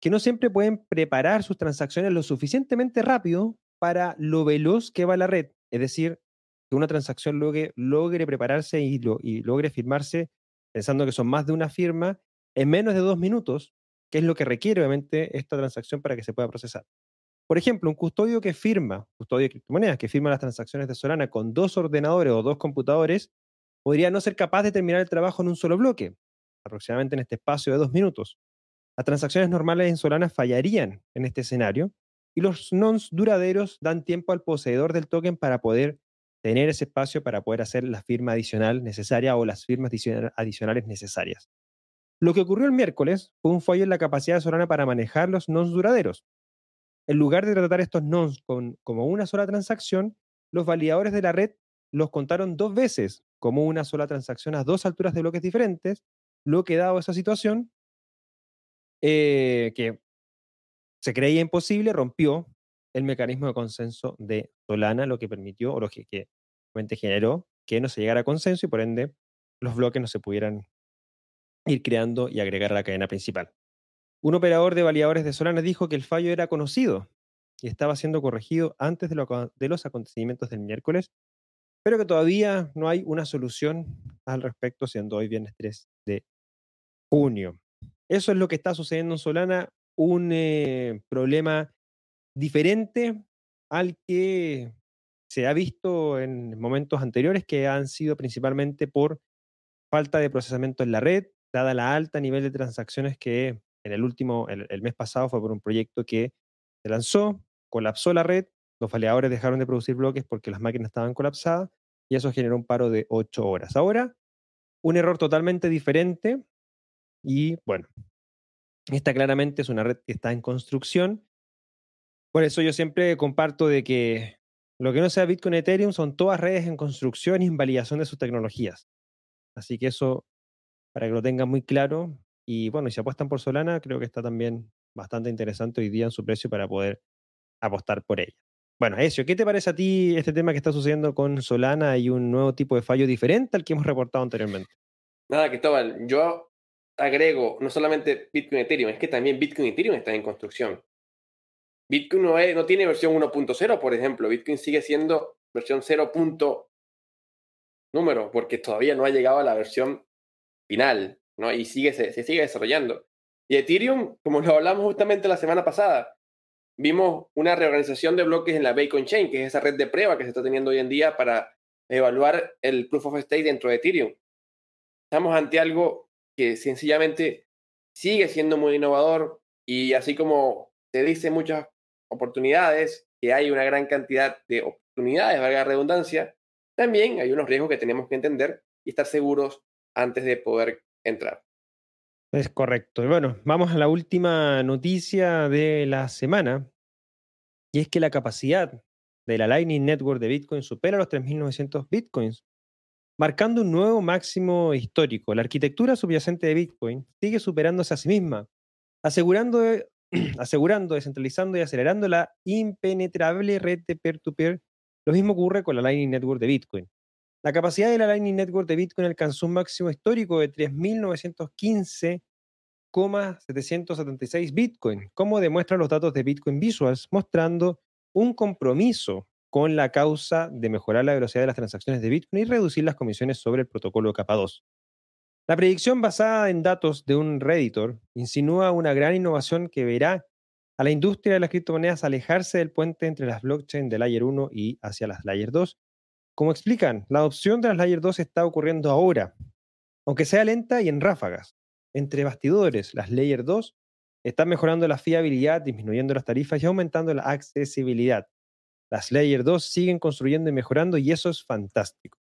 que no siempre pueden preparar sus transacciones lo suficientemente rápido para lo veloz que va la red. Es decir, que una transacción logre, logre prepararse y, y logre firmarse pensando que son más de una firma en menos de dos minutos, que es lo que requiere obviamente esta transacción para que se pueda procesar. Por ejemplo, un custodio que firma, custodio de criptomonedas, que firma las transacciones de Solana con dos ordenadores o dos computadores, podría no ser capaz de terminar el trabajo en un solo bloque, aproximadamente en este espacio de dos minutos. Las transacciones normales en Solana fallarían en este escenario y los nons duraderos dan tiempo al poseedor del token para poder tener ese espacio para poder hacer la firma adicional necesaria o las firmas adicionales necesarias. Lo que ocurrió el miércoles fue un fallo en la capacidad de Solana para manejar los nons duraderos, en lugar de tratar estos nons como una sola transacción, los validadores de la red los contaron dos veces como una sola transacción a dos alturas de bloques diferentes, lo que dado esa situación, eh, que se creía imposible, rompió el mecanismo de consenso de Solana, lo que permitió, o lo que, que generó que no se llegara a consenso y por ende los bloques no se pudieran ir creando y agregar a la cadena principal. Un operador de validadores de Solana dijo que el fallo era conocido y estaba siendo corregido antes de, los acontecimientos del miércoles, pero que todavía no hay una solución al respecto, siendo hoy viernes 3 de junio. Eso es lo que está sucediendo en Solana, un eh, problema diferente al que se ha visto en momentos anteriores, que han sido principalmente por falta de procesamiento en la red, dada la alta nivel de transacciones que en el último, el, mes pasado fue por un proyecto que se lanzó, colapsó la red, los validadores dejaron de producir bloques porque las máquinas estaban colapsadas y eso generó un paro de ocho horas. Ahora, un error totalmente diferente y bueno, esta claramente es una red que está en construcción. Por eso yo siempre comparto de que lo que no sea Bitcoin Ethereum son todas redes en construcción y en validación de sus tecnologías. Así que eso, para que lo tengan muy claro, Y bueno, y si apuestan por Solana, creo que está también bastante interesante hoy día en su precio para poder apostar por ella. Bueno, eso, ¿qué te parece a ti este tema que está sucediendo con Solana y un nuevo tipo de fallo diferente al que hemos reportado anteriormente? Nada, Cristóbal, yo agrego no solamente Bitcoin y Ethereum, es que también Bitcoin y Ethereum están en construcción. Bitcoin no, no tiene versión 1.0, por ejemplo. Bitcoin sigue siendo versión 0. número, porque todavía no ha llegado a la versión final, ¿no? Y sigue, se, sigue desarrollando. Y Ethereum, como lo hablamos justamente la semana pasada, vimos una reorganización de bloques en la Bacon Chain, que es esa red de prueba que se está teniendo hoy en día para evaluar el Proof of Stake dentro de Ethereum. Estamos ante algo que sencillamente sigue siendo muy innovador y así como se dice muchas oportunidades, que hay una gran cantidad de oportunidades, valga la redundancia, también hay unos riesgos que tenemos que entender y estar seguros antes de poder entrar. Es correcto. Y bueno, vamos a la última noticia de la semana. Y es que la capacidad de la Lightning Network de Bitcoin supera los 3.900 Bitcoins, marcando un nuevo máximo histórico. La arquitectura subyacente de Bitcoin sigue superándose a sí misma, asegurando, [clears throat] asegurando, descentralizando y acelerando la impenetrable red de peer-to-peer. Lo mismo ocurre con la Lightning Network de Bitcoin. La capacidad de la Lightning Network de Bitcoin alcanzó un máximo histórico de 3.915,776 Bitcoin, como demuestran los datos de Bitcoin Visuals, mostrando un compromiso con la causa de mejorar la velocidad de las transacciones de Bitcoin y reducir las comisiones sobre el protocolo capa 2. La predicción basada en datos de un Redditor insinúa una gran innovación que verá a la industria de las criptomonedas alejarse del puente entre las blockchain de Layer 1 y hacia las Layer 2. Como explican, la adopción de las Layer 2 está ocurriendo ahora, aunque sea lenta y en ráfagas. Entre bastidores, las Layer 2 están mejorando la fiabilidad, disminuyendo las tarifas y aumentando la accesibilidad. Las Layer 2 siguen construyendo y mejorando y eso es fantástico.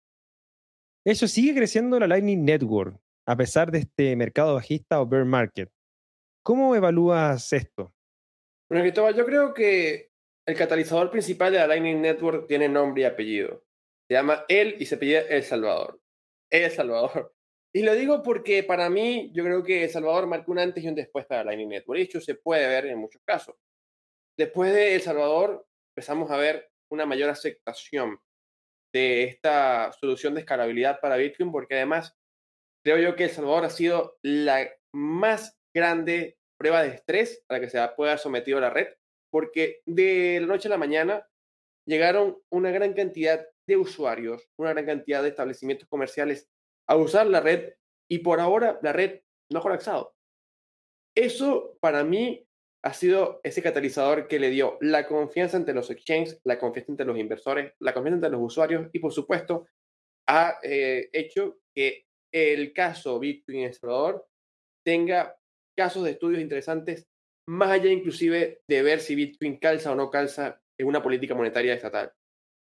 Eso sigue creciendo la Lightning Network, a pesar de este mercado bajista o bear market. ¿Cómo evalúas esto? Bueno, Cristóbal, yo creo que el catalizador principal de la Lightning Network tiene nombre y apellido. Se llama él y se pide El Salvador. El Salvador. [laughs] Y lo digo porque para mí, yo creo que El Salvador marcó un antes y un después para Lightning Network. De hecho, se puede ver en muchos casos. Después de El Salvador, empezamos a ver una mayor aceptación de esta solución de escalabilidad para Bitcoin, porque además creo yo que El Salvador ha sido la más grande prueba de estrés a la que se puede haber sometido la red, porque de la noche a la mañana llegaron una gran cantidad de usuarios, una gran cantidad de establecimientos comerciales a usar la red y por ahora la red no ha colapsado. Eso para mí ha sido ese catalizador que le dio la confianza entre los exchanges, la confianza entre los inversores, la confianza entre los usuarios y, por supuesto, ha eh, hecho que el caso Bitcoin El Salvador tenga casos de estudios interesantes, más allá inclusive de ver si Bitcoin calza o no calza en una política monetaria estatal.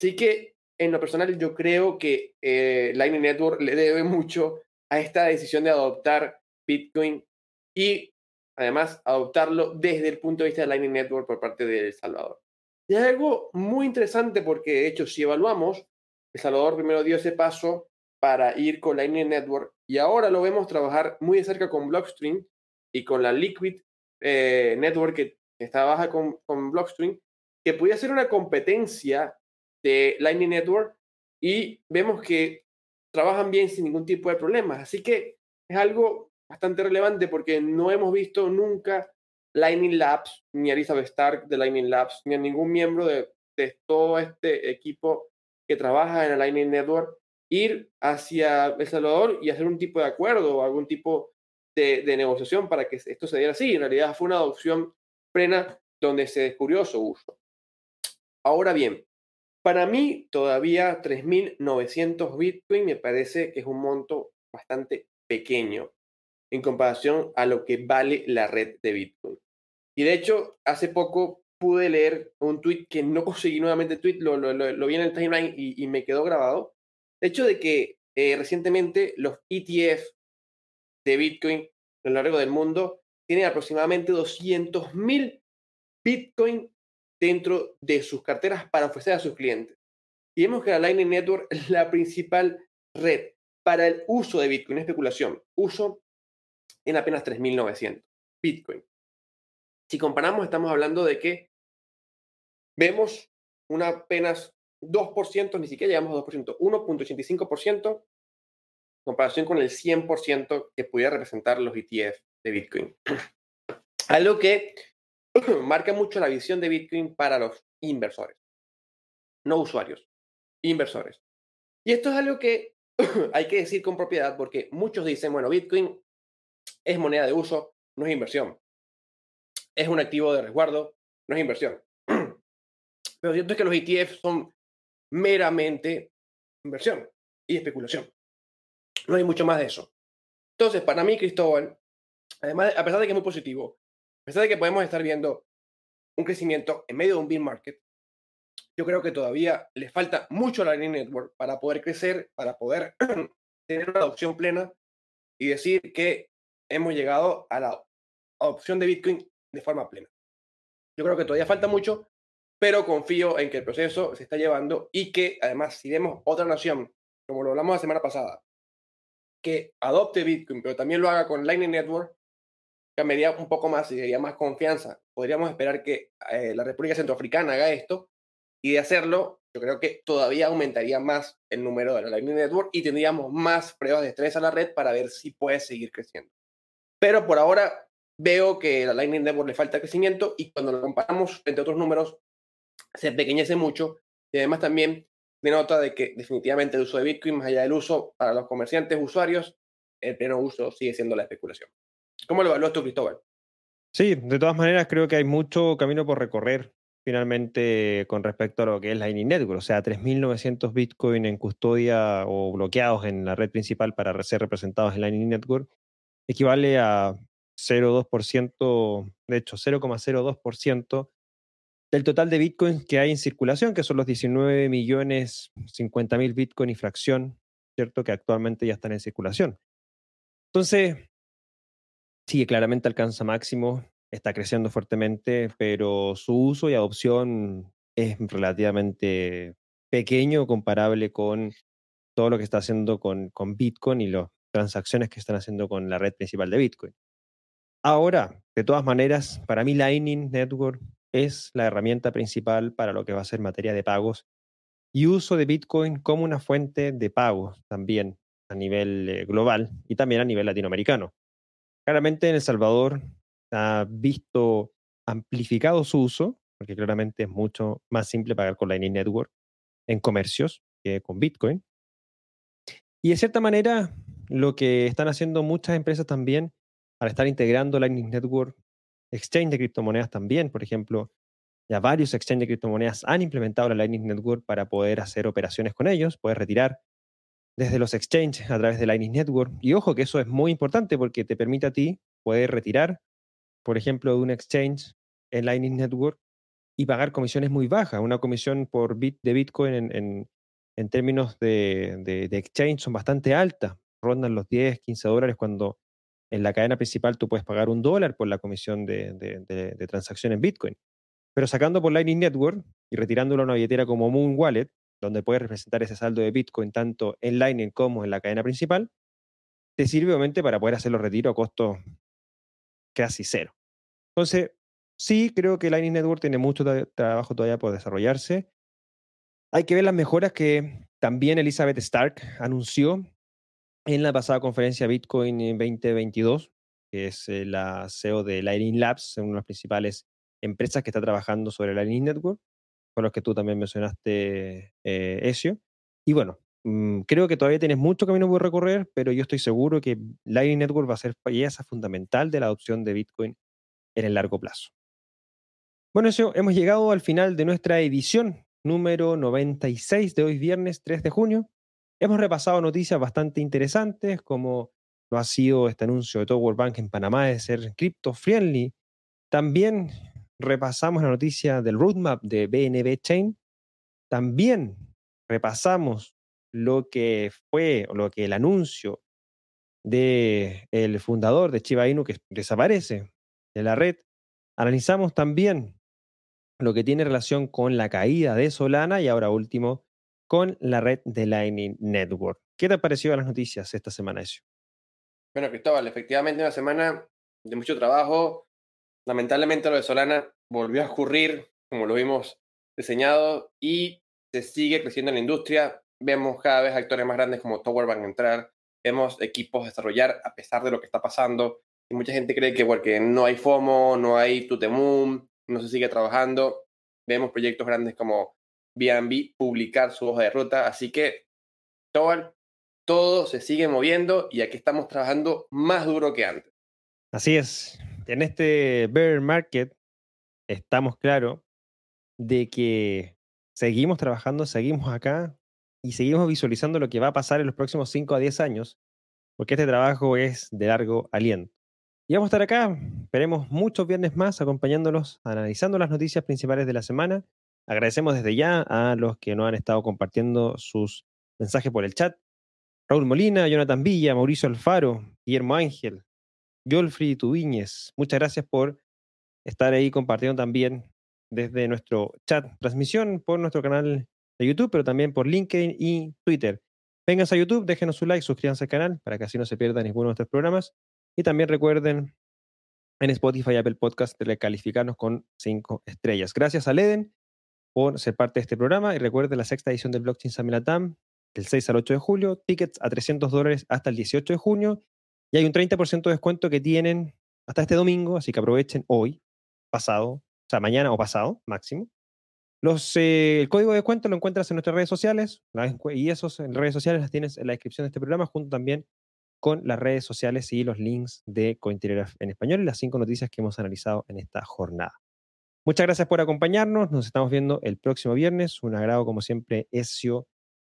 Así que, en lo personal, yo creo que eh, Lightning Network le debe [laughs] mucho a esta decisión de adoptar Bitcoin y además adoptarlo desde el punto de vista de Lightning Network por parte de El Salvador. Y es algo muy interesante porque, de hecho, si evaluamos, El Salvador primero dio ese paso para ir con Lightning Network y ahora lo vemos trabajar muy de cerca con Blockstream y con la Liquid eh, Network que está baja con, Blockstream, que podía ser una competencia de Lightning Network y vemos que trabajan bien sin ningún tipo de problemas. Así que es algo bastante relevante porque no hemos visto nunca Lightning Labs, ni a Elizabeth Stark de Lightning Labs, ni a ningún miembro de, todo este equipo que trabaja en el Lightning Network ir hacia El Salvador y hacer un tipo de acuerdo o algún tipo de, de, negociación para que esto se diera así. En realidad fue una adopción plena donde se descubrió su uso. Ahora bien, para mí todavía 3.900 Bitcoin me parece que es un monto bastante pequeño en comparación a lo que vale la red de Bitcoin. Y de hecho, hace poco pude leer un tweet que no [laughs] conseguí nuevamente el tweet, lo, lo, vi en el timeline y, me quedó grabado. De hecho, de que eh, recientemente los ETF de Bitcoin a lo largo del mundo tienen aproximadamente 200.000 Bitcoin dentro de sus carteras para ofrecer a sus clientes. Y vemos que la Lightning Network es la principal red para el uso de Bitcoin, especulación, uso en apenas 3.900 Bitcoin. Si comparamos, estamos hablando de que vemos una apenas 2%, ni siquiera llegamos a 2%, 1.85% en comparación con el 100% que pudiera representar los ETF de Bitcoin. [clears throat] Algo que [clears throat] marca mucho la visión de Bitcoin para los inversores, no usuarios, inversores. Y esto es algo que [clears throat] hay que decir con propiedad porque muchos dicen, bueno, Bitcoin es moneda de uso, no es inversión. Es un activo de resguardo, no es inversión. [clears throat] Pero cierto es que los ETF son meramente inversión y especulación. No hay mucho más de eso. Entonces, para mí, Cristóbal, además, a pesar de que es muy positivo, a pesar de que podemos estar viendo un crecimiento en medio de un bear market, yo creo que todavía le falta mucho a la Lightning Network para poder crecer, para poder [clears throat] tener una adopción plena y decir que hemos llegado a la adopción de Bitcoin de forma plena. Yo creo que todavía falta mucho, pero confío en que el proceso se está llevando y que además si vemos otra nación, como lo hablamos la semana pasada, que adopte Bitcoin, pero también lo haga con Lightning Network, cambiaría un poco más y daría más confianza. Podríamos esperar que eh, la República Centroafricana haga esto y de hacerlo, yo creo que todavía aumentaría más el número de la Lightning Network y tendríamos más pruebas de estrés a la red para ver si puede seguir creciendo. Pero por ahora veo que a la Lightning Network le falta crecimiento y cuando lo comparamos entre otros números se pequeñece mucho y además también denota de que definitivamente el uso de Bitcoin, más allá del uso para los comerciantes, usuarios, el pleno uso sigue siendo la especulación. ¿Cómo lo evalúas tú, Cristóbal? Sí, de todas maneras creo que hay mucho camino por recorrer finalmente con respecto a lo que es Lightning Network, o sea, 3.900 Bitcoin en custodia o bloqueados en la red principal para ser representados en Lightning Network, equivale a 0,2%, de hecho 0,02% del total de Bitcoin que hay en circulación, que son los 19 millones 50 mil Bitcoin y fracción, ¿cierto? Que actualmente ya están en circulación. Entonces, sí, claramente alcanza máximo, está creciendo fuertemente, pero su uso y adopción es relativamente pequeño comparable con todo lo que está haciendo con, con Bitcoin y las transacciones que están haciendo con la red principal de Bitcoin. Ahora, de todas maneras, para mí Lightning Network es la herramienta principal para lo que va a ser materia de pagos y uso de Bitcoin como una fuente de pagos también a nivel eh, global y también a nivel latinoamericano. Claramente en El Salvador ha visto amplificado su uso, porque claramente es mucho más simple pagar con Lightning Network en comercios que con Bitcoin. Y de cierta manera, lo que están haciendo muchas empresas también al estar integrando Lightning Network, exchange de criptomonedas también, por ejemplo, ya varios exchange de criptomonedas han implementado la Lightning Network para poder hacer operaciones con ellos, poder retirar desde los exchanges a través de Lightning Network. Y ojo que eso es muy importante porque te permite a ti poder retirar, por ejemplo, de un exchange en Lightning Network y pagar comisiones muy bajas. Una comisión por bit de Bitcoin en, en, términos de, de, exchange son bastante altas, rondan los 10, 15 dólares cuando en la cadena principal tú puedes pagar un dólar por la comisión de, de transacción en Bitcoin. Pero sacando por Lightning Network y retirándolo a una billetera como Moon Wallet, donde puedes representar ese saldo de Bitcoin tanto en Lightning como en la cadena principal, te sirve obviamente para poder hacer los retiros a costo casi cero. Entonces, sí creo que Lightning Network tiene mucho trabajo todavía por desarrollarse. Hay que ver las mejoras que también Elizabeth Stark anunció en la pasada conferencia Bitcoin en 2022, que es eh, la CEO de Lightning Labs, una de las principales empresas que está trabajando sobre Lightning Network con los que tú también mencionaste, eh, Ezio. Y bueno, mm, creo que todavía tienes mucho camino por recorrer, pero yo estoy seguro que Lightning Network va a ser pieza fundamental de la adopción de Bitcoin en el largo plazo. Bueno, eso, hemos llegado al final de nuestra edición número 96 de hoy viernes 3 de junio. Hemos repasado noticias bastante interesantes, como lo ha sido este anuncio de Tower Bank en Panamá de ser crypto friendly. También repasamos la noticia del roadmap de BNB Chain. También repasamos lo que fue, o lo que el anuncio del el fundador de Chiba Inu que desaparece de la red. Analizamos también lo que tiene relación con la caída de Solana y ahora último con la red de Lightning Network. ¿Qué te ha parecido las noticias esta semana, Ezio? Bueno, Cristóbal, efectivamente una semana de mucho trabajo. Lamentablemente lo de Solana volvió a ocurrir, como lo vimos diseñado, y se sigue creciendo en la industria. Vemos cada vez actores más grandes como Tower van a entrar, vemos equipos desarrollar a pesar de lo que está pasando. Y mucha gente cree que porque no hay FOMO, no hay Tutemum, no se sigue trabajando. Vemos proyectos grandes como BNB publicar su hoja de ruta. Así que, Tower, todo se sigue moviendo y aquí estamos trabajando más duro que antes. Así es. En este bear market estamos claros de que seguimos trabajando, seguimos acá y seguimos visualizando lo que va a pasar en los próximos 5 a 10 años, porque este trabajo es de largo aliento. Y vamos a estar acá, esperemos muchos viernes más acompañándolos, analizando las noticias principales de la semana. Agradecemos desde ya a los que nos han estado compartiendo sus mensajes por el chat. Raúl Molina, Jonathan Villa, Mauricio Alfaro, Guillermo Ángel, Yolfri Tubiñez. Muchas gracias por estar ahí compartiendo también desde nuestro chat, transmisión por nuestro canal de YouTube, pero también por LinkedIn y Twitter. Vengan a YouTube, déjenos su like, suscríbanse al canal para que así no se pierdan ninguno de nuestros programas. Y también recuerden en Spotify y Apple Podcast de calificarnos con 5 estrellas. Gracias a Leden por ser parte de este programa y recuerden la sexta edición del Blockchain Summit del 6 al 8 de julio, tickets a 300 dólares hasta el 18 de junio y hay un 30% de descuento que tienen hasta este domingo, así que aprovechen hoy, pasado, o sea, mañana o pasado, máximo. Eh, el código de descuento lo encuentras en nuestras redes sociales y esos en redes sociales las tienes en la descripción de este programa, junto también con las redes sociales y los links de Cointelegraph en español y las cinco noticias que hemos analizado en esta jornada. Muchas gracias por acompañarnos. Nos estamos viendo el próximo viernes. Un agrado, como siempre, Ezio,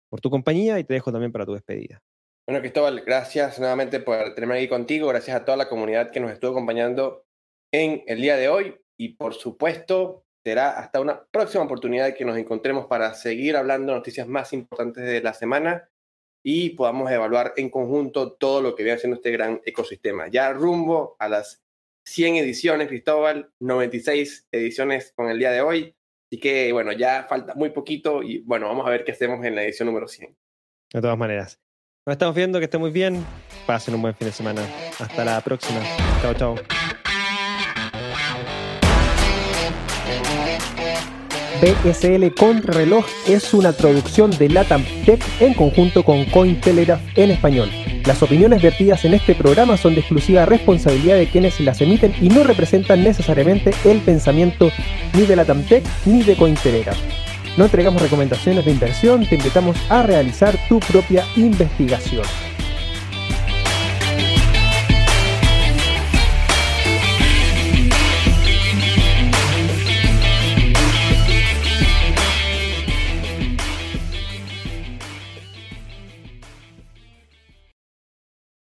por tu compañía y te dejo también para tu despedida. Bueno, Cristóbal, gracias nuevamente por tenerme aquí contigo. Gracias a toda la comunidad que nos estuvo acompañando en el día de hoy. Y por supuesto, será hasta una próxima oportunidad que nos encontremos para seguir hablando de noticias más importantes de la semana y podamos evaluar en conjunto todo lo que viene haciendo este gran ecosistema. Ya rumbo a las 100 ediciones, Cristóbal, 96 ediciones con el día de hoy. Así que, bueno, ya falta muy poquito y, bueno, vamos a ver qué hacemos en la edición número 100. De todas maneras. Nos estamos viendo, que estén muy bien. Pasen un buen fin de semana. Hasta la próxima. Chao, chao. BSL Contrarreloj es una traducción de Latam Tech en conjunto con Cointelegraph en español. Las opiniones vertidas en este programa son de exclusiva responsabilidad de quienes las emiten y no representan necesariamente el pensamiento ni de Latam Tech ni de Cointelegraph. No entregamos recomendaciones de inversión, te invitamos a realizar tu propia investigación.